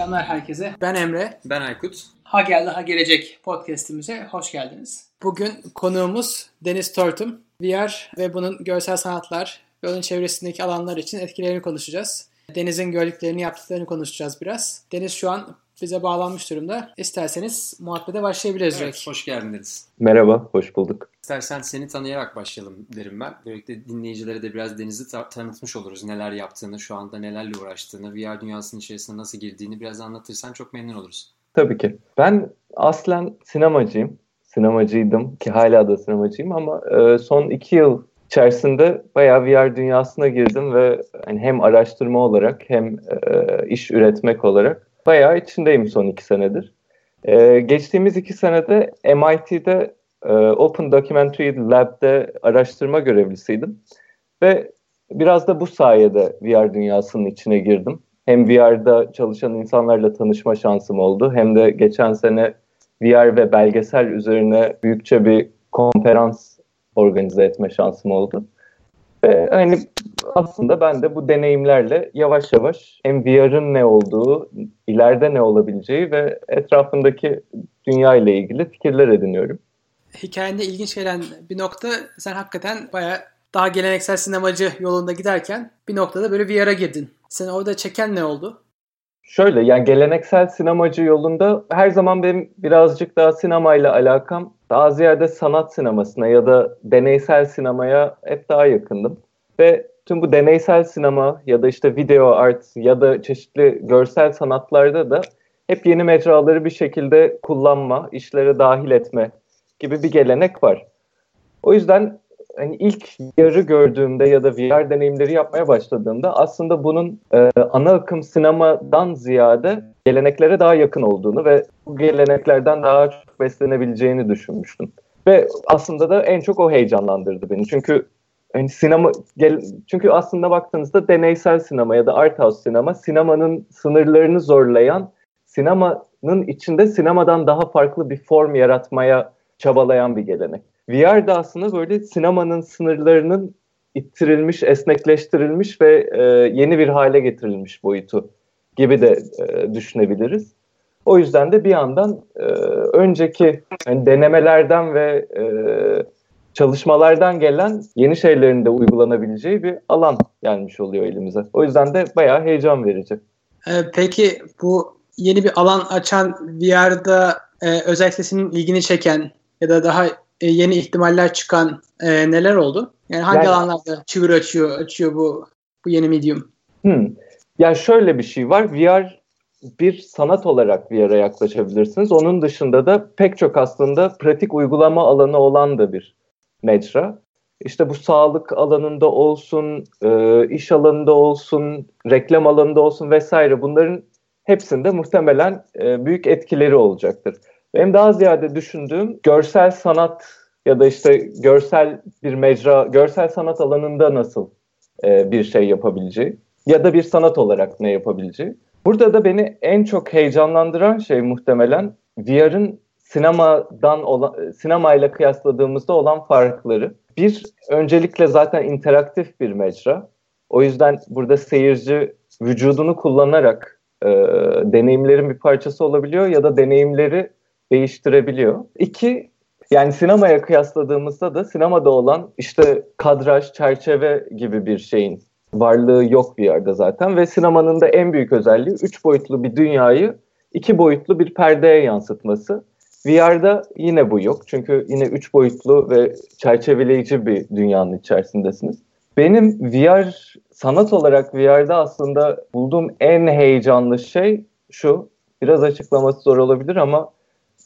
Selamlar herkese. Ben Emre. Ben Aykut. Ha geldi ha gelecek podcastimize hoş geldiniz. Bugün konuğumuz Deniz Tortum. VR ve bunun görsel sanatlar ve onun çevresindeki alanlar için etkilerini konuşacağız. Deniz'in gördüklerini, yaptıklarını konuşacağız biraz. Deniz şu an bize bağlanmış durumda. İsterseniz muhabbete başlayabiliriz Evet, direkt. hoş geldiniz. Merhaba, hoş bulduk. İstersen seni tanıyarak başlayalım derim ben. Böylelikle dinleyicilere de biraz Deniz'i ta- tanıtmış oluruz. Neler yaptığını, şu anda nelerle uğraştığını, VR dünyasının içerisine nasıl girdiğini biraz anlatırsan çok memnun oluruz. Tabii ki. Ben aslen sinemacıyım. Sinemacıydım ki hala da sinemacıyım ama e, son iki yıl içerisinde bayağı VR dünyasına girdim ve hani hem araştırma olarak hem e, iş üretmek olarak bayağı içindeyim son iki senedir. E, geçtiğimiz iki senede MIT'de e, Open Documentary Lab'de araştırma görevlisiydim ve biraz da bu sayede VR dünyasının içine girdim. Hem VR'da çalışan insanlarla tanışma şansım oldu hem de geçen sene VR ve belgesel üzerine büyükçe bir konferans organize etme şansım oldu. Ve hani aslında ben de bu deneyimlerle yavaş yavaş hem VR'ın ne olduğu, ileride ne olabileceği ve etrafındaki dünya ile ilgili fikirler ediniyorum. Hikayende ilginç gelen bir nokta sen hakikaten bayağı daha geleneksel sinemacı yolunda giderken bir noktada böyle VR'a girdin. Seni orada çeken ne oldu? Şöyle yani geleneksel sinemacı yolunda her zaman benim birazcık daha sinemayla alakam daha ziyade sanat sinemasına ya da deneysel sinemaya hep daha yakındım. Ve tüm bu deneysel sinema ya da işte video art ya da çeşitli görsel sanatlarda da hep yeni mecraları bir şekilde kullanma, işlere dahil etme gibi bir gelenek var. O yüzden hani ilk yarı gördüğümde ya da VR deneyimleri yapmaya başladığımda aslında bunun e, ana akım sinemadan ziyade geleneklere daha yakın olduğunu ve bu geleneklerden daha çok beslenebileceğini düşünmüştüm. Ve aslında da en çok o heyecanlandırdı beni. Çünkü hani sinema gel, çünkü aslında baktığınızda deneysel sinema ya da art house sinema sinemanın sınırlarını zorlayan sinemanın içinde sinemadan daha farklı bir form yaratmaya çabalayan bir gelenek. VR da aslında böyle sinemanın sınırlarının ittirilmiş, esnekleştirilmiş ve e, yeni bir hale getirilmiş boyutu gibi de e, düşünebiliriz. O yüzden de bir yandan e, önceki yani denemelerden ve e, çalışmalardan gelen yeni şeylerin de uygulanabileceği bir alan gelmiş oluyor elimize. O yüzden de bayağı heyecan verici. Ee, peki bu yeni bir alan açan VR'da e, özellikle senin ilgini çeken ya da daha e, yeni ihtimaller çıkan e, neler oldu? Yani hangi Yani- alanlarda çığır açıyor açıyor bu bu yeni medium? Hmm. Ya şöyle bir şey var. VR bir sanat olarak VR'a yaklaşabilirsiniz. Onun dışında da pek çok aslında pratik uygulama alanı olan da bir mecra. İşte bu sağlık alanında olsun, e, iş alanında olsun, reklam alanında olsun vesaire bunların hepsinde muhtemelen e, büyük etkileri olacaktır. Benim daha ziyade düşündüğüm görsel sanat ya da işte görsel bir mecra, görsel sanat alanında nasıl e, bir şey yapabileceği ya da bir sanat olarak ne yapabileceği. Burada da beni en çok heyecanlandıran şey muhtemelen VR'ın sinemadan olan, sinemayla kıyasladığımızda olan farkları. Bir, öncelikle zaten interaktif bir mecra. O yüzden burada seyirci vücudunu kullanarak e, deneyimlerin bir parçası olabiliyor ya da deneyimleri değiştirebiliyor. İki, yani sinemaya kıyasladığımızda da sinemada olan işte kadraj, çerçeve gibi bir şeyin varlığı yok bir yerde zaten ve sinemanın da en büyük özelliği üç boyutlu bir dünyayı iki boyutlu bir perdeye yansıtması. VR'da yine bu yok çünkü yine üç boyutlu ve çerçeveleyici bir dünyanın içerisindesiniz. Benim VR sanat olarak VR'da aslında bulduğum en heyecanlı şey şu. Biraz açıklaması zor olabilir ama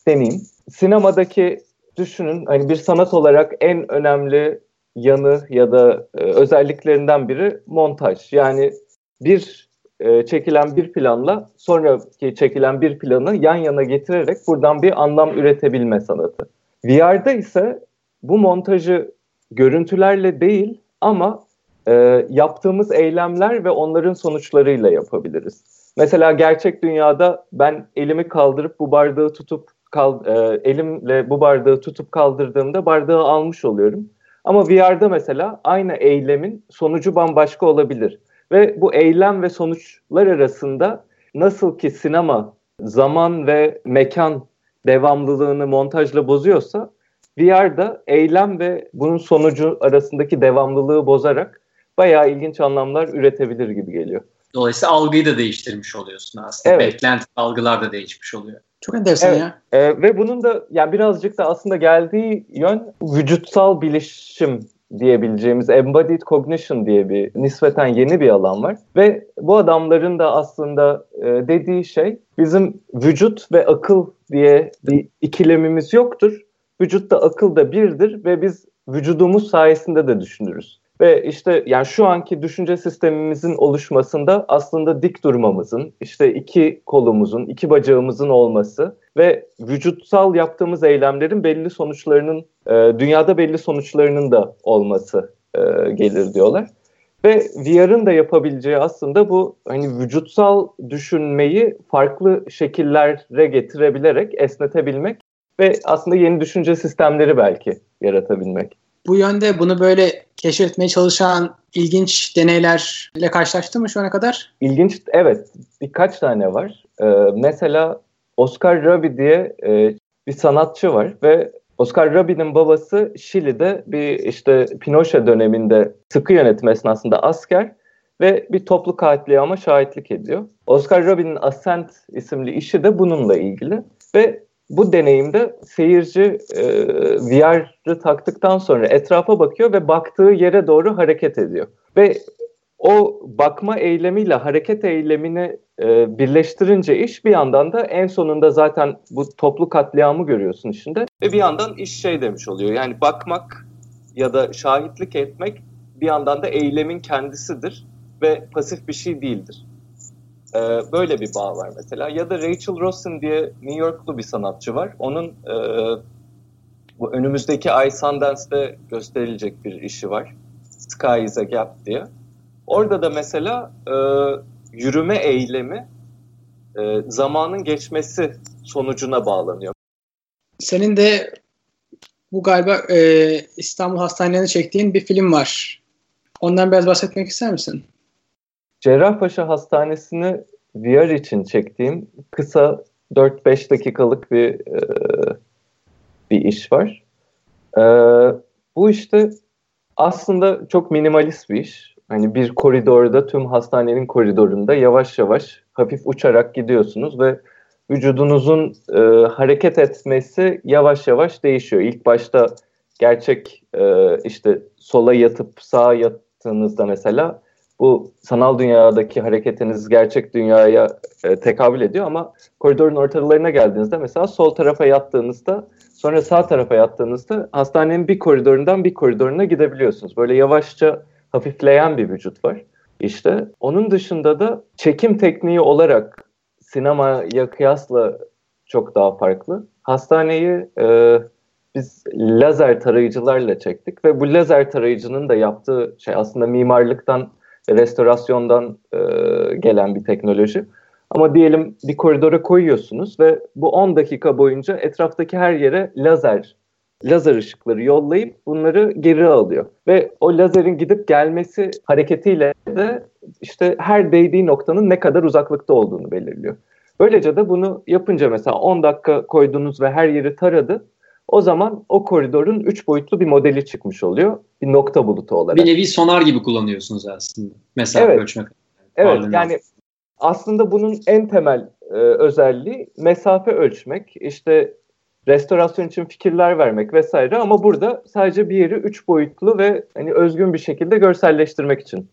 deneyeyim. Sinemadaki düşünün hani bir sanat olarak en önemli yanı ya da e, özelliklerinden biri montaj. Yani bir e, çekilen bir planla sonraki çekilen bir planı yan yana getirerek buradan bir anlam üretebilme sanatı. VR'da ise bu montajı görüntülerle değil ama e, yaptığımız eylemler ve onların sonuçlarıyla yapabiliriz. Mesela gerçek dünyada ben elimi kaldırıp bu bardağı tutup kal, e, elimle bu bardağı tutup kaldırdığımda bardağı almış oluyorum. Ama VR'da mesela aynı eylemin sonucu bambaşka olabilir. Ve bu eylem ve sonuçlar arasında nasıl ki sinema zaman ve mekan devamlılığını montajla bozuyorsa VR da eylem ve bunun sonucu arasındaki devamlılığı bozarak bayağı ilginç anlamlar üretebilir gibi geliyor. Dolayısıyla algıyı da değiştirmiş oluyorsun aslında. Evet. Beklenti algılar da değişmiş oluyor. Çok enteresan evet. ya. Ee, ve bunun da yani birazcık da aslında geldiği yön vücutsal bilişim diyebileceğimiz embodied cognition diye bir nispeten yeni bir alan var. Ve bu adamların da aslında e, dediği şey bizim vücut ve akıl diye bir ikilemimiz yoktur. Vücut da akıl da birdir ve biz vücudumuz sayesinde de düşünürüz. Ve işte yani şu anki düşünce sistemimizin oluşmasında aslında dik durmamızın, işte iki kolumuzun, iki bacağımızın olması ve vücutsal yaptığımız eylemlerin belli sonuçlarının, e, dünyada belli sonuçlarının da olması e, gelir diyorlar. Ve VR'ın da yapabileceği aslında bu hani vücutsal düşünmeyi farklı şekillere getirebilerek esnetebilmek ve aslında yeni düşünce sistemleri belki yaratabilmek. Bu yönde bunu böyle keşfetmeye çalışan ilginç deneylerle karşılaştın mı şu ana kadar? İlginç, evet. Birkaç tane var. Ee, mesela Oscar Rabi diye e, bir sanatçı var ve Oscar Rabi'nin babası Şili'de bir işte Pinochet döneminde sıkı yönetim esnasında asker ve bir toplu katliama şahitlik ediyor. Oscar Rabi'nin Ascent isimli işi de bununla ilgili ve bu deneyimde seyirci e, VR'ı taktıktan sonra etrafa bakıyor ve baktığı yere doğru hareket ediyor. Ve o bakma eylemiyle hareket eylemini e, birleştirince iş bir yandan da en sonunda zaten bu toplu katliamı görüyorsun içinde. Ve bir yandan iş şey demiş oluyor yani bakmak ya da şahitlik etmek bir yandan da eylemin kendisidir ve pasif bir şey değildir. Ee, böyle bir bağ var mesela. Ya da Rachel Rosen diye New Yorklu bir sanatçı var. Onun e, bu önümüzdeki ay Sundance'de gösterilecek bir işi var. Sky is a Gap diye. Orada da mesela e, yürüme eylemi e, zamanın geçmesi sonucuna bağlanıyor. Senin de bu galiba e, İstanbul Hastanelerinde çektiğin bir film var. Ondan biraz bahsetmek ister misin? Cerrahpaşa Hastanesi'ni VR için çektiğim kısa 4-5 dakikalık bir e, bir iş var. E, bu işte aslında çok minimalist bir iş. Hani bir koridorda tüm hastanenin koridorunda yavaş yavaş hafif uçarak gidiyorsunuz ve vücudunuzun e, hareket etmesi yavaş yavaş değişiyor. İlk başta gerçek e, işte sola yatıp sağa yattığınızda mesela bu sanal dünyadaki hareketiniz gerçek dünyaya e, tekabül ediyor ama koridorun ortalarına geldiğinizde mesela sol tarafa yattığınızda sonra sağ tarafa yattığınızda hastanenin bir koridorundan bir koridoruna gidebiliyorsunuz. Böyle yavaşça hafifleyen bir vücut var. İşte onun dışında da çekim tekniği olarak sinemaya kıyasla çok daha farklı. Hastaneyi e, biz lazer tarayıcılarla çektik ve bu lazer tarayıcının da yaptığı şey aslında mimarlıktan restorasyondan e, gelen bir teknoloji. Ama diyelim bir koridora koyuyorsunuz ve bu 10 dakika boyunca etraftaki her yere lazer lazer ışıkları yollayıp bunları geri alıyor. Ve o lazerin gidip gelmesi hareketiyle de işte her değdiği noktanın ne kadar uzaklıkta olduğunu belirliyor. Böylece de bunu yapınca mesela 10 dakika koydunuz ve her yeri taradı. O zaman o koridorun üç boyutlu bir modeli çıkmış oluyor. Bir nokta bulutu olarak. Bir nevi sonar gibi kullanıyorsunuz aslında. Mesafe evet. ölçmek. Evet yani aslında bunun en temel e, özelliği mesafe ölçmek. İşte restorasyon için fikirler vermek vesaire ama burada sadece bir yeri üç boyutlu ve hani özgün bir şekilde görselleştirmek için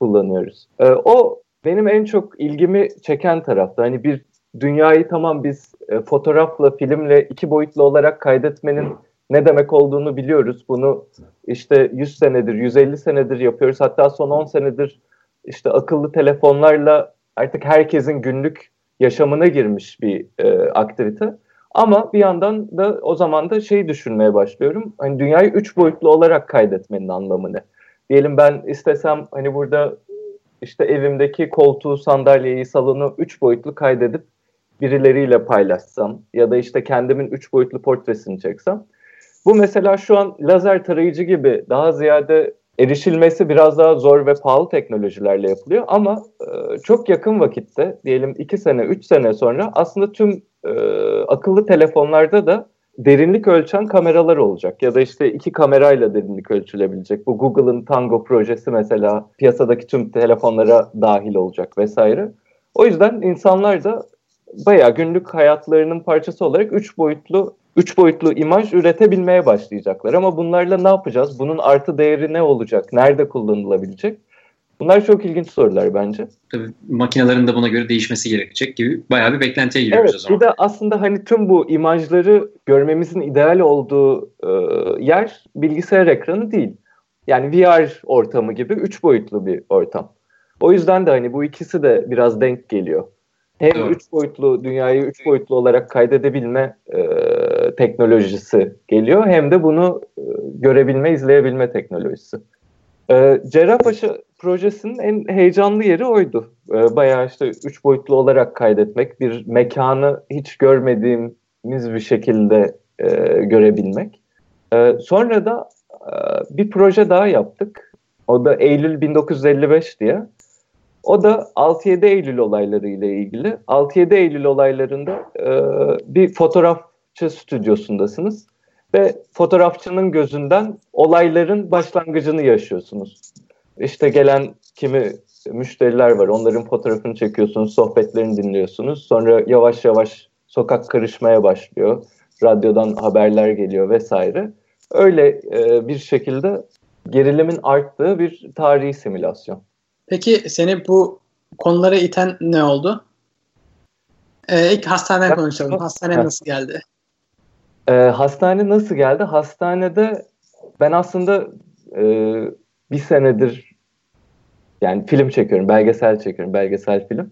kullanıyoruz. E, o benim en çok ilgimi çeken tarafta. Hani bir dünyayı tamam biz e, fotoğrafla, filmle iki boyutlu olarak kaydetmenin ne demek olduğunu biliyoruz. Bunu işte 100 senedir, 150 senedir yapıyoruz. Hatta son 10 senedir işte akıllı telefonlarla artık herkesin günlük yaşamına girmiş bir e, aktivite. Ama bir yandan da o zaman da şeyi düşünmeye başlıyorum. Hani dünyayı üç boyutlu olarak kaydetmenin anlamı ne? Diyelim ben istesem hani burada işte evimdeki koltuğu, sandalyeyi, salonu üç boyutlu kaydedip birileriyle paylaşsam ya da işte kendimin üç boyutlu portresini çeksem. Bu mesela şu an lazer tarayıcı gibi daha ziyade erişilmesi biraz daha zor ve pahalı teknolojilerle yapılıyor ama e, çok yakın vakitte diyelim 2 sene 3 sene sonra aslında tüm e, akıllı telefonlarda da derinlik ölçen kameralar olacak ya da işte iki kamerayla derinlik ölçülebilecek. Bu Google'ın Tango projesi mesela piyasadaki tüm telefonlara dahil olacak vesaire. O yüzden insanlar da bayağı günlük hayatlarının parçası olarak üç boyutlu üç boyutlu imaj üretebilmeye başlayacaklar. Ama bunlarla ne yapacağız? Bunun artı değeri ne olacak? Nerede kullanılabilecek? Bunlar çok ilginç sorular bence. Tabii makinelerin de buna göre değişmesi gerekecek gibi bayağı bir beklentiye giriyoruz evet, o zaman. Bir de aslında hani tüm bu imajları görmemizin ideal olduğu e, yer bilgisayar ekranı değil. Yani VR ortamı gibi üç boyutlu bir ortam. O yüzden de hani bu ikisi de biraz denk geliyor. Hem Doğru. üç boyutlu dünyayı üç boyutlu olarak kaydedebilme e, teknolojisi geliyor hem de bunu e, görebilme, izleyebilme teknolojisi. E, Cerrahpaşa projesinin en heyecanlı yeri oydu. E, bayağı işte üç boyutlu olarak kaydetmek, bir mekanı hiç görmediğimiz bir şekilde e, görebilmek. E, sonra da e, bir proje daha yaptık. O da Eylül 1955 diye. O da 6-7 Eylül olayları ile ilgili. 6-7 Eylül olaylarında e, bir fotoğrafçı stüdyosundasınız ve fotoğrafçının gözünden olayların başlangıcını yaşıyorsunuz. İşte gelen kimi müşteriler var. Onların fotoğrafını çekiyorsunuz, sohbetlerini dinliyorsunuz. Sonra yavaş yavaş sokak karışmaya başlıyor. Radyodan haberler geliyor vesaire. Öyle e, bir şekilde gerilimin arttığı bir tarihi simülasyon. Peki seni bu konulara iten ne oldu? Ee, ilk hastaneden konuşalım. Hastane nasıl geldi? Ee, hastane nasıl geldi? Hastanede ben aslında e, bir senedir yani film çekiyorum, belgesel çekiyorum, belgesel film.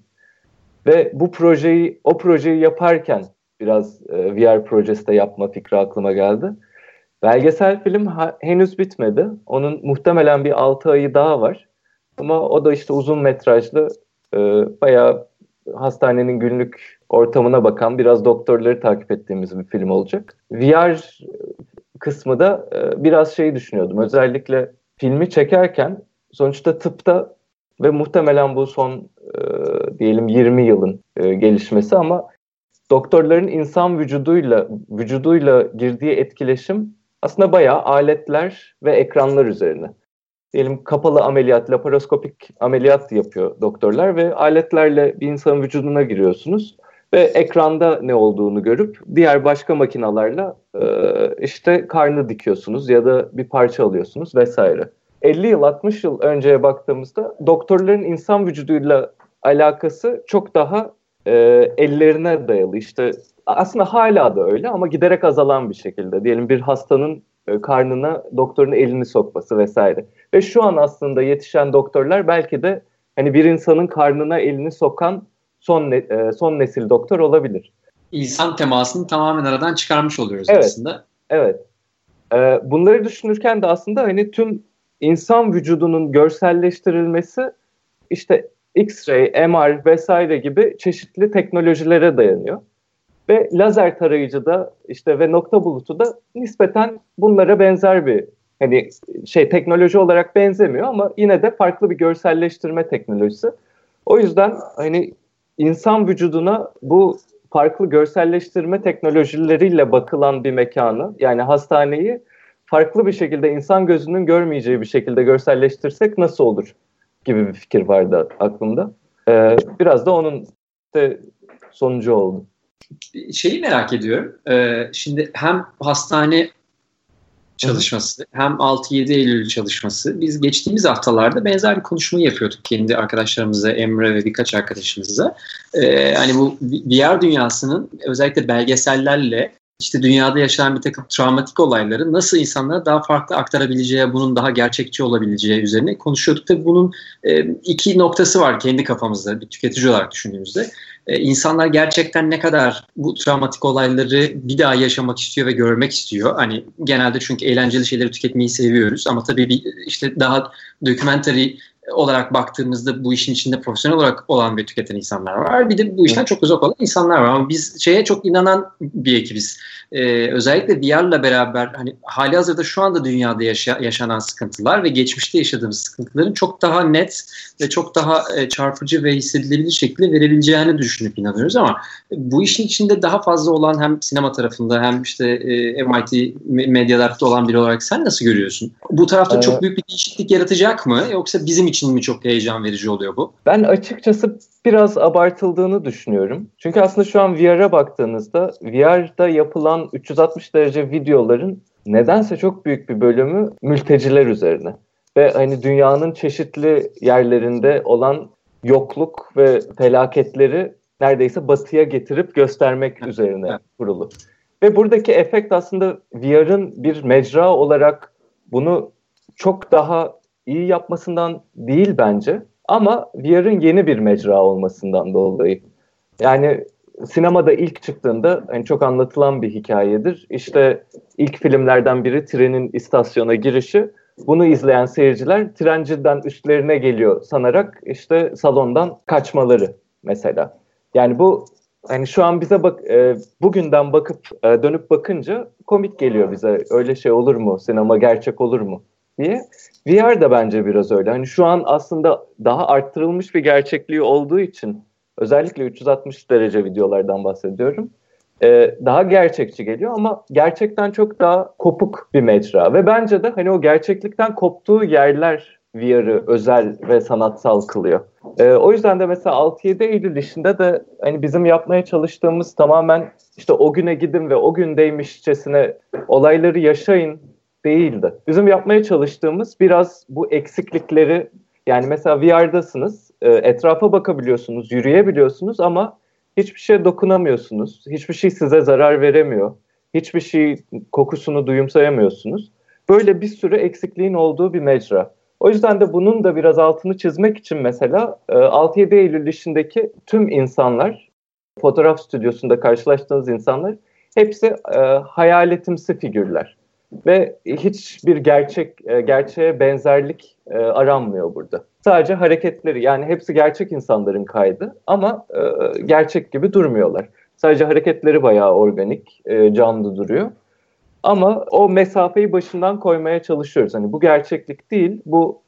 Ve bu projeyi, o projeyi yaparken biraz e, VR projesi de yapma fikri aklıma geldi. Belgesel film ha, henüz bitmedi. Onun muhtemelen bir 6 ayı daha var. Ama o da işte uzun metrajlı e, bayağı hastanenin günlük ortamına bakan biraz doktorları takip ettiğimiz bir film olacak. VR kısmı da e, biraz şeyi düşünüyordum. Özellikle filmi çekerken sonuçta tıpta ve muhtemelen bu son e, diyelim 20 yılın e, gelişmesi ama doktorların insan vücuduyla vücuduyla girdiği etkileşim aslında bayağı aletler ve ekranlar üzerine diyelim kapalı ameliyat, laparoskopik ameliyat yapıyor doktorlar ve aletlerle bir insanın vücuduna giriyorsunuz ve ekranda ne olduğunu görüp diğer başka makinalarla e, işte karnı dikiyorsunuz ya da bir parça alıyorsunuz vesaire. 50 yıl 60 yıl önceye baktığımızda doktorların insan vücuduyla alakası çok daha e, ellerine dayalı. İşte aslında hala da öyle ama giderek azalan bir şekilde. Diyelim bir hastanın e, karnına doktorun elini sokması vesaire. Ve şu an aslında yetişen doktorlar belki de hani bir insanın karnına elini sokan son ne, e, son nesil doktor olabilir. İnsan temasını tamamen aradan çıkarmış oluyoruz evet, aslında. Evet. Ee, bunları düşünürken de aslında hani tüm insan vücudunun görselleştirilmesi işte X-ray, MR vesaire gibi çeşitli teknolojilere dayanıyor. Ve lazer tarayıcı da işte ve nokta bulutu da nispeten bunlara benzer bir hani şey teknoloji olarak benzemiyor ama yine de farklı bir görselleştirme teknolojisi. O yüzden hani insan vücuduna bu farklı görselleştirme teknolojileriyle bakılan bir mekanı yani hastaneyi farklı bir şekilde insan gözünün görmeyeceği bir şekilde görselleştirsek nasıl olur gibi bir fikir vardı aklımda. Ee, biraz da onun işte sonucu oldu şeyi merak ediyorum. Ee, şimdi hem hastane çalışması hem 6-7 Eylül çalışması. Biz geçtiğimiz haftalarda benzer bir konuşma yapıyorduk kendi arkadaşlarımıza, Emre ve birkaç arkadaşımıza. Ee, hani bu VR dünyasının özellikle belgesellerle işte dünyada yaşanan bir takım travmatik olayları nasıl insanlara daha farklı aktarabileceği, bunun daha gerçekçi olabileceği üzerine konuşuyorduk. Tabii bunun e, iki noktası var kendi kafamızda bir tüketici olarak düşündüğümüzde. E, insanlar gerçekten ne kadar bu travmatik olayları bir daha yaşamak istiyor ve görmek istiyor. Hani genelde çünkü eğlenceli şeyleri tüketmeyi seviyoruz ama tabii bir işte daha documentary olarak baktığımızda bu işin içinde profesyonel olarak olan ve tüketen insanlar var. Bir de bu işten çok uzak olan insanlar var. Ama biz şeye çok inanan bir ekibiz. Ee, özellikle VR'la beraber hani hali hazırda şu anda dünyada yaşa, yaşanan sıkıntılar ve geçmişte yaşadığımız sıkıntıların çok daha net ve çok daha e, çarpıcı ve hissedilebilir şekilde verebileceğini düşünüp inanıyoruz ama bu işin içinde daha fazla olan hem sinema tarafında hem işte e, MIT medyalarda olan biri olarak sen nasıl görüyorsun? Bu tarafta ee, çok büyük bir değişiklik yaratacak mı? Yoksa bizim için mi çok heyecan verici oluyor bu? Ben açıkçası biraz abartıldığını düşünüyorum. Çünkü aslında şu an VR'a baktığınızda VR'da yapılan 360 derece videoların nedense çok büyük bir bölümü mülteciler üzerine. Ve hani dünyanın çeşitli yerlerinde olan yokluk ve felaketleri neredeyse batıya getirip göstermek üzerine kurulu. Ve buradaki efekt aslında VR'ın bir mecra olarak bunu çok daha iyi yapmasından değil bence. Ama VR'ın yeni bir mecra olmasından dolayı. Yani sinemada ilk çıktığında hani çok anlatılan bir hikayedir. İşte ilk filmlerden biri trenin istasyona girişi. Bunu izleyen seyirciler trenciden üstlerine geliyor sanarak işte salondan kaçmaları mesela. Yani bu hani şu an bize bak e, bugünden bakıp e, dönüp bakınca komik geliyor bize. Öyle şey olur mu? Sinema gerçek olur mu? Diye. VR da bence biraz öyle. Hani şu an aslında daha arttırılmış bir gerçekliği olduğu için özellikle 360 derece videolardan bahsediyorum. Ee, daha gerçekçi geliyor ama gerçekten çok daha kopuk bir mecra. Ve bence de hani o gerçeklikten koptuğu yerler VR'ı özel ve sanatsal kılıyor. Ee, o yüzden de mesela 6-7 Eylül işinde de hani bizim yapmaya çalıştığımız tamamen işte o güne gidin ve o gündeymişçesine olayları yaşayın değildi. Bizim yapmaya çalıştığımız biraz bu eksiklikleri yani mesela VR'dasınız, e, etrafa bakabiliyorsunuz, yürüyebiliyorsunuz ama hiçbir şeye dokunamıyorsunuz. Hiçbir şey size zarar veremiyor. Hiçbir şey kokusunu duyumsayamıyorsunuz. Böyle bir sürü eksikliğin olduğu bir mecra. O yüzden de bunun da biraz altını çizmek için mesela 6-7 e, Eylül işindeki tüm insanlar, fotoğraf stüdyosunda karşılaştığınız insanlar hepsi e, hayaletimsi figürler ve hiçbir gerçek e, gerçeğe benzerlik e, aranmıyor burada. Sadece hareketleri yani hepsi gerçek insanların kaydı ama e, gerçek gibi durmuyorlar. Sadece hareketleri bayağı organik, e, canlı duruyor. Ama o mesafeyi başından koymaya çalışıyoruz. Hani bu gerçeklik değil, bu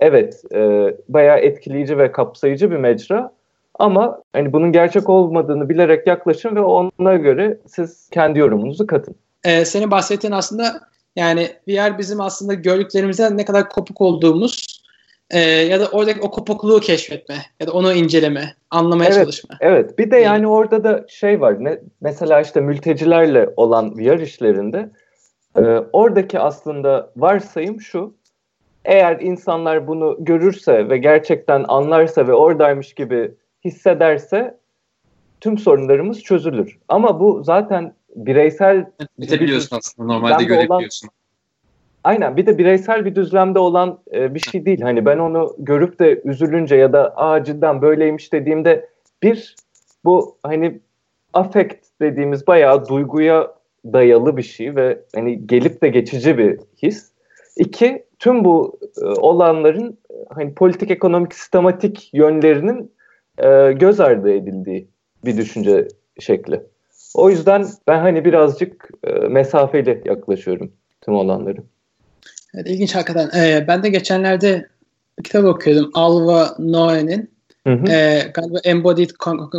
evet e, bayağı etkileyici ve kapsayıcı bir mecra. Ama hani bunun gerçek olmadığını bilerek yaklaşın ve ona göre siz kendi yorumunuzu katın e, senin bahsettiğin aslında yani VR bizim aslında gördüklerimizden ne kadar kopuk olduğumuz e, ya da oradaki o kopukluğu keşfetme ya da onu inceleme, anlamaya evet, çalışma. Evet. Bir de yani orada da şey var. Ne, mesela işte mültecilerle olan VR işlerinde e, oradaki aslında varsayım şu. Eğer insanlar bunu görürse ve gerçekten anlarsa ve oradaymış gibi hissederse tüm sorunlarımız çözülür. Ama bu zaten bireysel bitebiliyorsun aslında normalde görebiliyorsun. Olan, aynen bir de bireysel bir düzlemde olan e, bir şey değil. Hani ben onu görüp de üzülünce ya da aa cidden böyleymiş dediğimde bir bu hani affect dediğimiz bayağı duyguya dayalı bir şey ve hani gelip de geçici bir his. İki, tüm bu e, olanların e, hani politik, ekonomik, sistematik yönlerinin e, göz ardı edildiği bir düşünce şekli. O yüzden ben hani birazcık e, mesafeli yaklaşıyorum tüm olanları. Evet, ilginç hakikaten. Ee, ben de geçenlerde kitap okuyordum. Alva Noe'nin e, galiba Embodied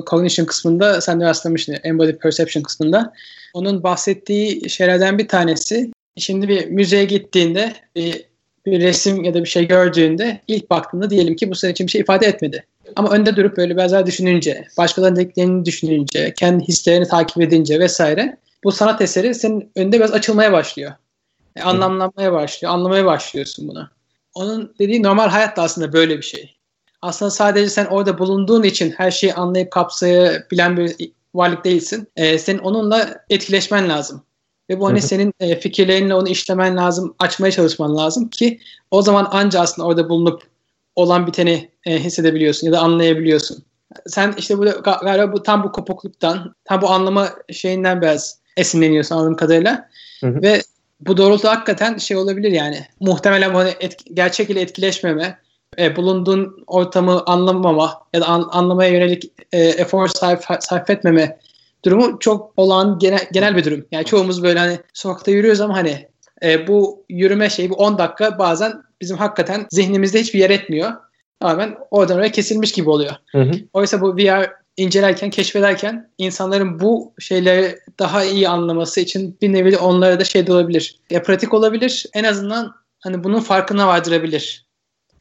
Cognition kısmında sen de rastlamışsın. Embodied Perception kısmında. Onun bahsettiği şeylerden bir tanesi şimdi bir müzeye gittiğinde bir, bir resim ya da bir şey gördüğünde ilk baktığında diyelim ki bu senin için bir şey ifade etmedi. Ama önde durup böyle biraz daha düşününce, başkalarının dediklerini düşününce, kendi hislerini takip edince vesaire bu sanat eseri senin önünde biraz açılmaya başlıyor. E, anlamlanmaya başlıyor, anlamaya başlıyorsun bunu. Onun dediği normal hayat da aslında böyle bir şey. Aslında sadece sen orada bulunduğun için her şeyi anlayıp kapsayabilen bir varlık değilsin. E, senin onunla etkileşmen lazım. Ve bu hani senin e, fikirlerinle onu işlemen lazım, açmaya çalışman lazım ki o zaman anca aslında orada bulunup olan biteni e, hissedebiliyorsun ya da anlayabiliyorsun. Sen işte bu galiba bu tam bu kopukluktan, tam bu anlama şeyinden biraz esinleniyorsun anladığım kadarıyla. Hı hı. Ve bu doğrultuda hakikaten şey olabilir yani. Muhtemelen bu hani et, gerçek ile etkileşmeme e, bulunduğun ortamı anlamama ya da an, anlamaya yönelik e, efor sarf, sarf etmeme durumu çok olan genel, genel bir durum. Yani çoğumuz böyle hani sokakta yürüyoruz ama hani e, bu yürüme şeyi bu 10 dakika bazen bizim hakikaten zihnimizde hiçbir yer etmiyor. Tamamen oradan oraya kesilmiş gibi oluyor. Hı hı. Oysa bu VR incelerken, keşfederken insanların bu şeyleri daha iyi anlaması için bir nevi onlara da şey de olabilir. Ya pratik olabilir. En azından hani bunun farkına vardırabilir.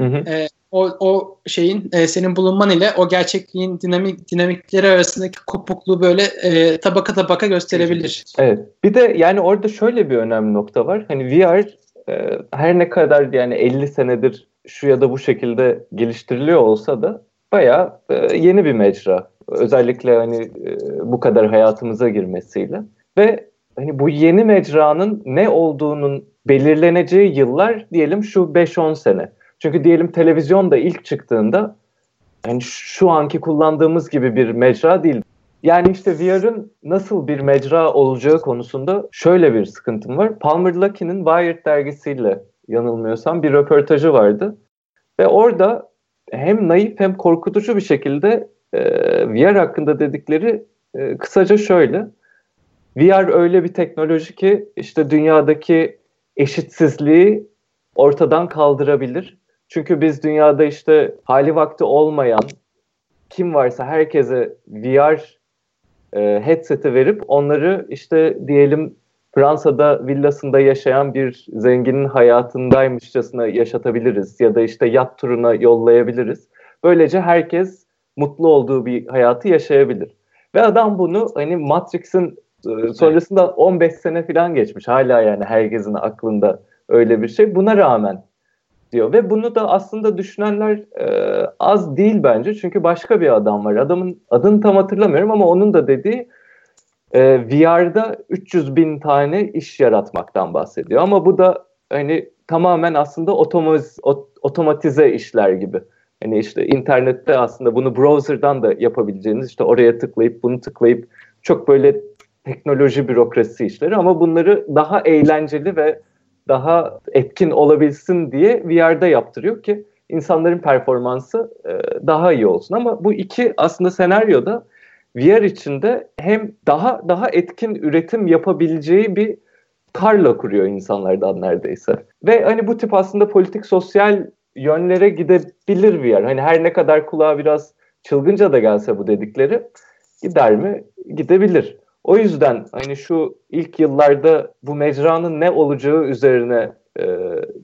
Hı hı. E, o, o şeyin e, senin bulunman ile o gerçekliğin dinamik dinamikleri arasındaki kopukluğu böyle e, tabaka tabaka gösterebilir. Evet. Bir de yani orada şöyle bir önemli nokta var. Hani VR e, her ne kadar yani 50 senedir şu ya da bu şekilde geliştiriliyor olsa da bayağı e, yeni bir mecra. Özellikle hani e, bu kadar hayatımıza girmesiyle ve hani bu yeni mecranın ne olduğunun belirleneceği yıllar diyelim şu 5-10 sene. Çünkü diyelim televizyon da ilk çıktığında hani şu anki kullandığımız gibi bir mecra değil. Yani işte VR'ın nasıl bir mecra olacağı konusunda şöyle bir sıkıntım var. Palmer Luckey'nin Wired dergisiyle yanılmıyorsam bir röportajı vardı. Ve orada hem naif hem korkutucu bir şekilde e, VR hakkında dedikleri e, kısaca şöyle. VR öyle bir teknoloji ki işte dünyadaki eşitsizliği ortadan kaldırabilir. Çünkü biz dünyada işte hali vakti olmayan kim varsa herkese VR e, headset'i verip onları işte diyelim Fransa'da villasında yaşayan bir zenginin hayatındaymışçasına yaşatabiliriz ya da işte yat turuna yollayabiliriz. Böylece herkes mutlu olduğu bir hayatı yaşayabilir. Ve adam bunu hani Matrix'in e, sonrasında 15 sene falan geçmiş. Hala yani herkesin aklında öyle bir şey. Buna rağmen diyor ve bunu da aslında düşünenler e, az değil bence. Çünkü başka bir adam var. Adamın adını tam hatırlamıyorum ama onun da dediği e, VR'da 300 bin tane iş yaratmaktan bahsediyor. Ama bu da hani tamamen aslında otomoz, otomatize işler gibi. Hani işte internette aslında bunu browser'dan da yapabileceğiniz işte oraya tıklayıp bunu tıklayıp çok böyle teknoloji bürokrasi işleri ama bunları daha eğlenceli ve daha etkin olabilsin diye VR'da yaptırıyor ki insanların performansı e, daha iyi olsun. Ama bu iki aslında senaryoda VR içinde hem daha daha etkin üretim yapabileceği bir tarla kuruyor insanlardan neredeyse. Ve hani bu tip aslında politik sosyal yönlere gidebilir VR. Hani her ne kadar kulağa biraz çılgınca da gelse bu dedikleri gider mi? Gidebilir. O yüzden hani şu ilk yıllarda bu mecranın ne olacağı üzerine e,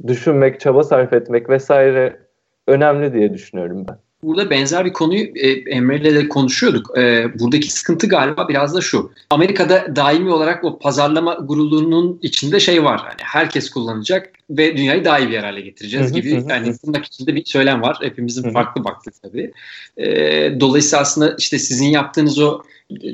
düşünmek, çaba sarf etmek vesaire önemli diye düşünüyorum ben. Burada benzer bir konuyu e, Emre ile de konuşuyorduk. E, buradaki sıkıntı galiba biraz da şu. Amerika'da daimi olarak o pazarlama gururluğunun içinde şey var. Hani herkes kullanacak ve dünyayı daha iyi bir yer hale getireceğiz gibi. yani tırnak içinde bir söylem var. Hepimizin farklı baktık tabii. E, dolayısıyla aslında işte sizin yaptığınız o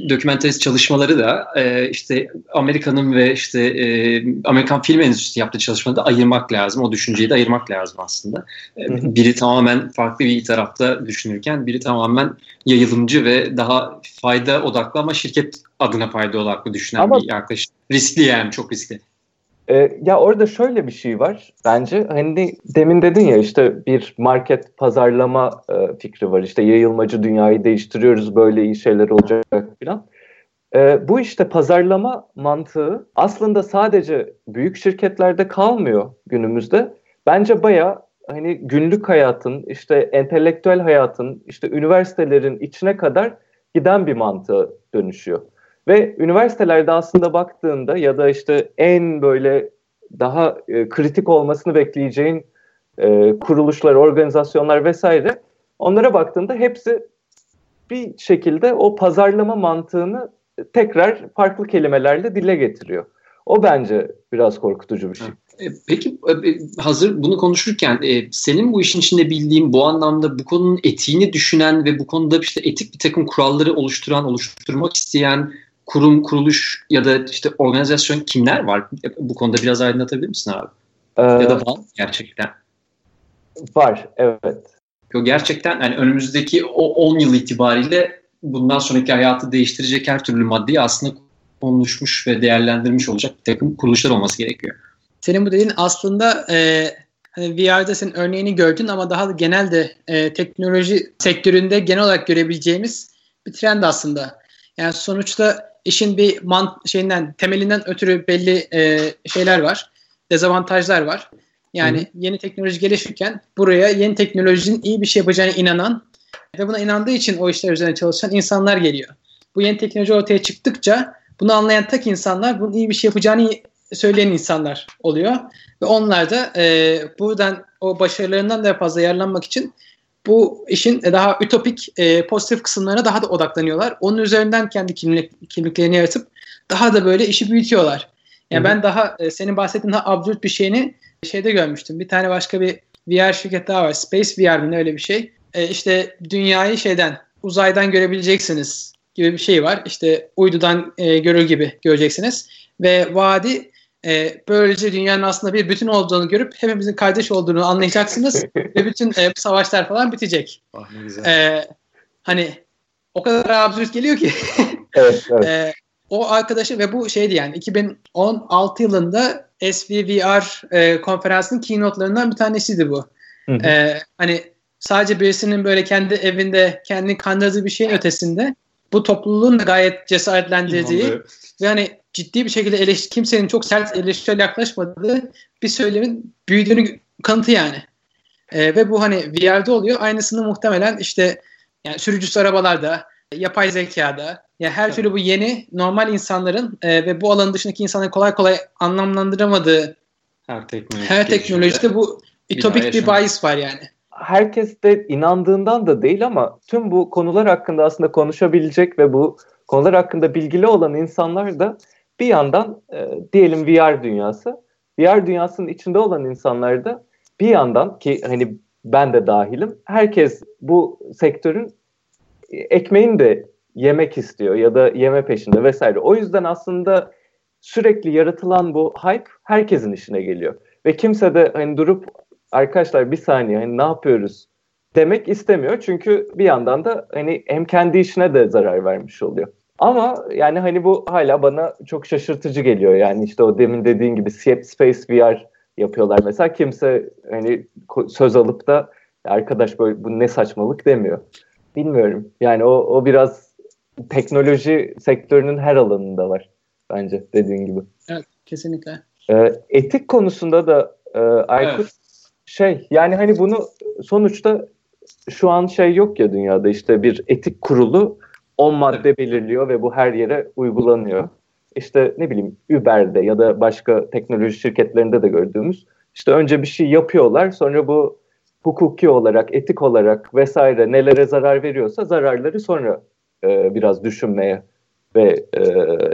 dokümenterist çalışmaları da e, işte Amerika'nın ve işte e, Amerikan film endüstrisi yaptığı çalışmaları da ayırmak lazım. O düşünceyi de ayırmak lazım aslında. E, biri tamamen farklı bir tarafta düşünürken biri tamamen yayılımcı ve daha fayda odaklı ama şirket adına fayda odaklı düşünen ama, bir yaklaşım. Riskli yani çok riskli. E, ya orada şöyle bir şey var bence hani demin dedin ya işte bir market pazarlama e, fikri var işte yayılmacı dünyayı değiştiriyoruz böyle iyi şeyler olacak falan. E, bu işte pazarlama mantığı aslında sadece büyük şirketlerde kalmıyor günümüzde. Bence baya hani günlük hayatın işte entelektüel hayatın işte üniversitelerin içine kadar giden bir mantığı dönüşüyor. Ve üniversitelerde aslında baktığında ya da işte en böyle daha e, kritik olmasını bekleyeceğin e, kuruluşlar, organizasyonlar vesaire onlara baktığında hepsi bir şekilde o pazarlama mantığını tekrar farklı kelimelerle dile getiriyor. O bence biraz korkutucu bir şey. E, peki e, hazır bunu konuşurken senin bu işin içinde bildiğin bu anlamda bu konunun etiğini düşünen ve bu konuda işte etik bir takım kuralları oluşturan, oluşturmak isteyen kurum, kuruluş ya da işte organizasyon kimler var? Bu konuda biraz aydınlatabilir misin abi? Ee, ya da var gerçekten? Var, evet. Yo, gerçekten yani önümüzdeki o 10 yıl itibariyle bundan sonraki hayatı değiştirecek her türlü maddeyi aslında konuşmuş ve değerlendirmiş olacak bir takım kuruluşlar olması gerekiyor. Senin bu dediğin aslında e, hani VR'da senin örneğini gördün ama daha genel de e, teknoloji sektöründe genel olarak görebileceğimiz bir trend aslında. Yani sonuçta işin bir man şeyinden temelinden ötürü belli e, şeyler var. Dezavantajlar var. Yani Hı. yeni teknoloji gelişirken buraya yeni teknolojinin iyi bir şey yapacağına inanan ve buna inandığı için o işler üzerine çalışan insanlar geliyor. Bu yeni teknoloji ortaya çıktıkça bunu anlayan tek insanlar bunun iyi bir şey yapacağını söyleyen insanlar oluyor. Ve onlar da e, buradan o başarılarından da fazla yararlanmak için bu işin daha ütopik, e, pozitif kısımlarına daha da odaklanıyorlar. Onun üzerinden kendi kimlik, kimliklerini yaratıp daha da böyle işi büyütüyorlar. Yani Hı-hı. ben daha e, senin bahsettiğin daha absürt bir şeyini şeyde görmüştüm. Bir tane başka bir VR şirket daha var. Space VR mi öyle bir şey. E, işte dünyayı şeyden uzaydan görebileceksiniz gibi bir şey var. İşte uydudan e, görür gibi göreceksiniz. Ve vadi e, böylece dünyanın aslında bir bütün olduğunu görüp hepimizin kardeş olduğunu anlayacaksınız ve bütün e, savaşlar falan bitecek. Oh, ne güzel. E, hani o kadar absürt geliyor ki. evet, evet. E, o arkadaşı ve bu şeydi yani 2016 yılında SVVR e, konferansının keynote'larından bir tanesiydi bu. Hı hı. E, hani sadece birisinin böyle kendi evinde kendini kandırdığı bir şeyin ötesinde bu topluluğun da gayet cesaretlendirdiği İnandı. Ve hani ciddi bir şekilde eleş kimsenin çok sert eleştirel yaklaşmadığı bir söylemin büyüdüğünü kanıtı yani. E, ve bu hani VR'de oluyor. Aynısını muhtemelen işte yani sürücüsüz arabalarda, yapay zekada, ya her türlü bu yeni normal insanların e, ve bu alanın dışındaki insanların kolay kolay anlamlandıramadığı her teknoloji her teknolojide bu ütopik bir, bir bahis var yani. Herkes de inandığından da değil ama tüm bu konular hakkında aslında konuşabilecek ve bu konular hakkında bilgili olan insanlar da bir yandan e, diyelim VR dünyası, VR dünyasının içinde olan insanlar da bir yandan ki hani ben de dahilim, herkes bu sektörün ekmeğini de yemek istiyor ya da yeme peşinde vesaire. O yüzden aslında sürekli yaratılan bu hype herkesin işine geliyor. Ve kimse de hani durup arkadaşlar bir saniye hani ne yapıyoruz demek istemiyor. Çünkü bir yandan da hani hem kendi işine de zarar vermiş oluyor. Ama yani hani bu hala bana çok şaşırtıcı geliyor. Yani işte o demin dediğin gibi Space VR yapıyorlar mesela. Kimse hani söz alıp da arkadaş böyle bu ne saçmalık demiyor. Bilmiyorum. Yani o, o biraz teknoloji sektörünün her alanında var bence dediğin gibi. Evet kesinlikle. Ee, etik konusunda da e, Aykut evet. şey yani hani bunu sonuçta şu an şey yok ya dünyada işte bir etik kurulu 10 madde belirliyor ve bu her yere uygulanıyor. İşte ne bileyim Uber'de ya da başka teknoloji şirketlerinde de gördüğümüz işte önce bir şey yapıyorlar sonra bu hukuki olarak, etik olarak vesaire nelere zarar veriyorsa zararları sonra e, biraz düşünmeye ve e,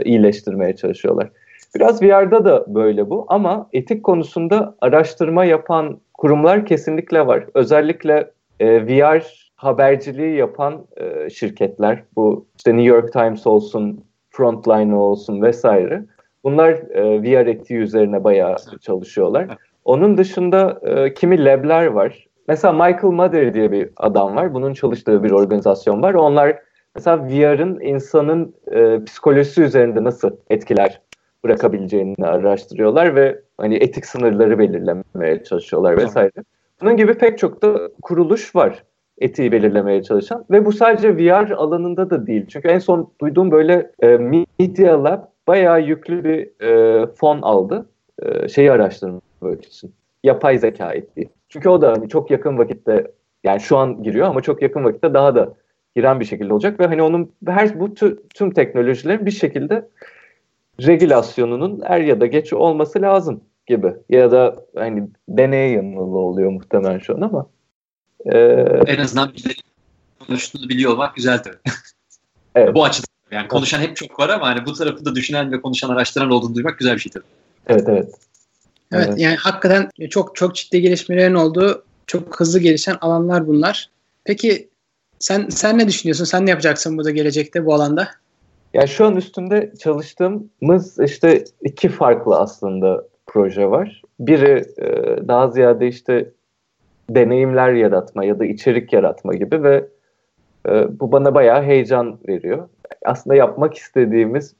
iyileştirmeye çalışıyorlar. Biraz VR'da da böyle bu ama etik konusunda araştırma yapan kurumlar kesinlikle var. Özellikle e, VR haberciliği yapan e, şirketler, bu işte New York Times olsun, Frontline olsun vesaire. Bunlar e, VR etiği üzerine bayağı çalışıyorlar. Onun dışında e, kimi labler var. Mesela Michael Mother diye bir adam var. Bunun çalıştığı bir organizasyon var. Onlar mesela VR'ın insanın e, psikolojisi üzerinde nasıl etkiler bırakabileceğini araştırıyorlar ve hani etik sınırları belirlemeye çalışıyorlar vesaire. Bunun gibi pek çok da kuruluş var etiği belirlemeye çalışan ve bu sadece VR alanında da değil. Çünkü en son duyduğum böyle e, Media Lab bayağı yüklü bir e, fon aldı. E, şeyi araştırmak için. Yapay zeka etiği. Çünkü o da hani çok yakın vakitte yani şu an giriyor ama çok yakın vakitte daha da giren bir şekilde olacak ve hani onun her bu tüm teknolojilerin bir şekilde regülasyonunun er ya da geç olması lazım gibi. Ya da hani deneye yanılı oluyor muhtemelen şu an ama. E, en azından bize konuştuğunu biliyor olmak güzel tabii. Evet. bu açıdan. Yani konuşan hep çok var ama hani bu tarafı da düşünen ve konuşan araştıran olduğunu duymak güzel bir şey tabii. Evet evet. Evet, evet. yani hakikaten çok çok ciddi gelişmelerin olduğu çok hızlı gelişen alanlar bunlar. Peki sen sen ne düşünüyorsun? Sen ne yapacaksın burada gelecekte bu alanda? Ya şu an üstünde çalıştığımız işte iki farklı aslında proje var. Biri e, daha ziyade işte deneyimler yaratma ya da içerik yaratma gibi ve e, bu bana bayağı heyecan veriyor. Aslında yapmak istediğimiz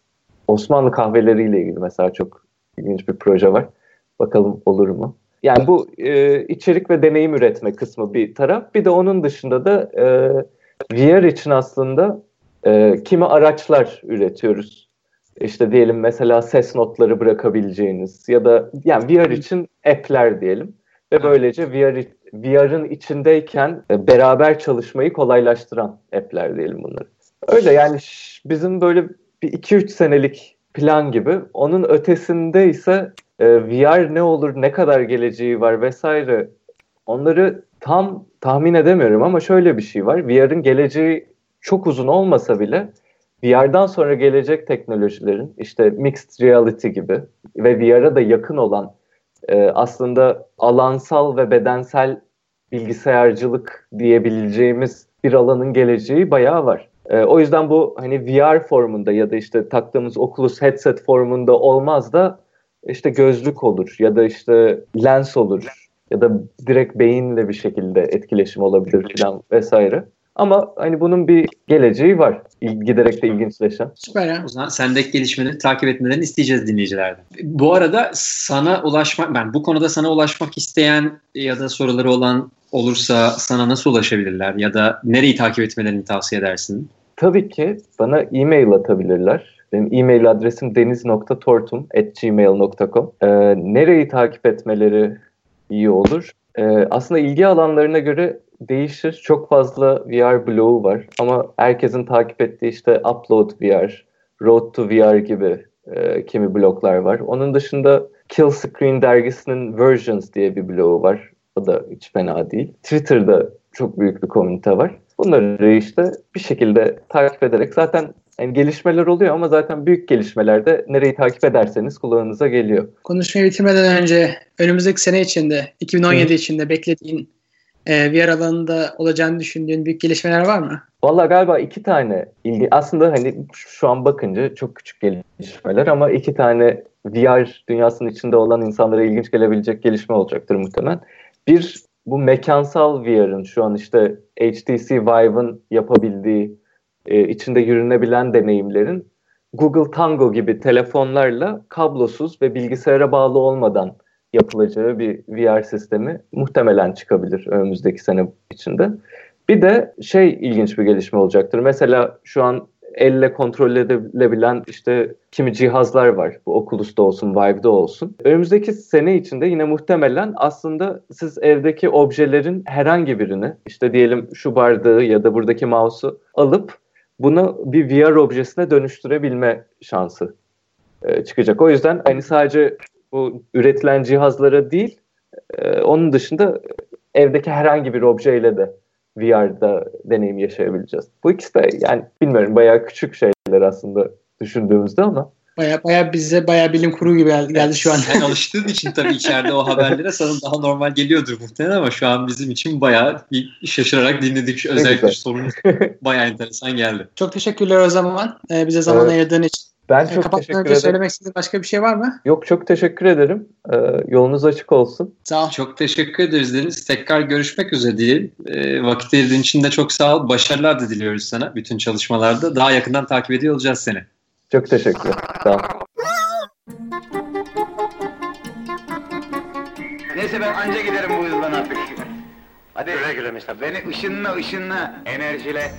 Osmanlı kahveleriyle ilgili mesela çok ilginç bir proje var. Bakalım olur mu? Yani bu e, içerik ve deneyim üretme kısmı bir taraf. Bir de onun dışında da e, VR için aslında e, kimi araçlar üretiyoruz. İşte diyelim mesela ses notları bırakabileceğiniz ya da yani VR için app'ler diyelim ve böylece VR VR'ın içindeyken e, beraber çalışmayı kolaylaştıran app'ler diyelim bunları. Öyle yani bizim böyle bir 2-3 senelik plan gibi. Onun ötesinde ise e, VR ne olur, ne kadar geleceği var vesaire. Onları tam tahmin edemiyorum ama şöyle bir şey var. VR'ın geleceği çok uzun olmasa bile VR'dan sonra gelecek teknolojilerin işte mixed reality gibi ve VR'a da yakın olan e, aslında alansal ve bedensel bilgisayarcılık diyebileceğimiz bir alanın geleceği bayağı var. E, o yüzden bu hani VR formunda ya da işte taktığımız Oculus headset formunda olmaz da işte gözlük olur ya da işte lens olur ya da direkt beyinle bir şekilde etkileşim olabilir falan vesaire. Ama hani bunun bir geleceği var. Giderek de ilginçleşen. Süper ya. O zaman sendeki gelişmeleri takip etmelerini isteyeceğiz dinleyicilerden. Bu arada sana ulaşmak, ben bu konuda sana ulaşmak isteyen ya da soruları olan olursa sana nasıl ulaşabilirler ya da nereyi takip etmelerini tavsiye edersin? Tabii ki bana e-mail atabilirler. Benim e-mail adresim deniz.tortum.gmail.com ee, Nereyi takip etmeleri iyi olur? Ee, aslında ilgi alanlarına göre değişir. Çok fazla VR blogu var ama herkesin takip ettiği işte Upload VR, Road to VR gibi e, kimi bloglar var. Onun dışında Kill Screen dergisinin Versions diye bir blogu var. O da hiç fena değil. Twitter'da çok büyük bir komünite var. Bunları işte bir şekilde takip ederek zaten yani gelişmeler oluyor ama zaten büyük gelişmelerde nereyi takip ederseniz kulağınıza geliyor. Konuşmayı bitirmeden önce önümüzdeki sene içinde, 2017 Hı. içinde beklediğin e, VR alanında olacağını düşündüğün büyük gelişmeler var mı? Valla galiba iki tane ilgi aslında hani şu an bakınca çok küçük gelişmeler ama iki tane VR dünyasının içinde olan insanlara ilginç gelebilecek gelişme olacaktır muhtemelen. Bir bu mekansal VR'ın şu an işte HTC Vive'ın yapabildiği e, içinde yürünebilen deneyimlerin Google Tango gibi telefonlarla kablosuz ve bilgisayara bağlı olmadan yapılacağı bir VR sistemi muhtemelen çıkabilir önümüzdeki sene içinde. Bir de şey ilginç bir gelişme olacaktır. Mesela şu an elle kontrol edilebilen işte kimi cihazlar var. Bu Oculus'ta olsun, Vive'da olsun. Önümüzdeki sene içinde yine muhtemelen aslında siz evdeki objelerin herhangi birini işte diyelim şu bardağı ya da buradaki mouse'u alıp bunu bir VR objesine dönüştürebilme şansı e, çıkacak. O yüzden hani sadece bu üretilen cihazlara değil e, onun dışında evdeki herhangi bir objeyle de VR'da deneyim yaşayabileceğiz. Bu ikisi de yani bilmiyorum bayağı küçük şeyler aslında düşündüğümüzde ama. Baya baya bize baya bilim kurgu gibi geldi şu an. Sen alıştığın için tabii içeride o haberlere sana daha normal geliyordur muhtemelen ama şu an bizim için baya bir şaşırarak dinledik. Özellikle sorun baya enteresan geldi. Çok teşekkürler o zaman. Ee, bize zaman evet. ayırdığın için. Ben ee, çok teşekkür ederim. söylemek istediğin başka bir şey var mı? Yok çok teşekkür ederim. Ee, yolunuz açık olsun. Sağ ol. Çok teşekkür ederiz Deniz. Tekrar görüşmek üzere diyelim. Ee, vakit ayırdığın için de çok sağ ol. Başarılar da diliyoruz sana bütün çalışmalarda. Daha yakından takip ediyor olacağız seni. Çok teşekkür Sağ ol. Neyse ben anca giderim bu hızdan artık. Hadi güle güle Beni ışınla ışınla enerjile.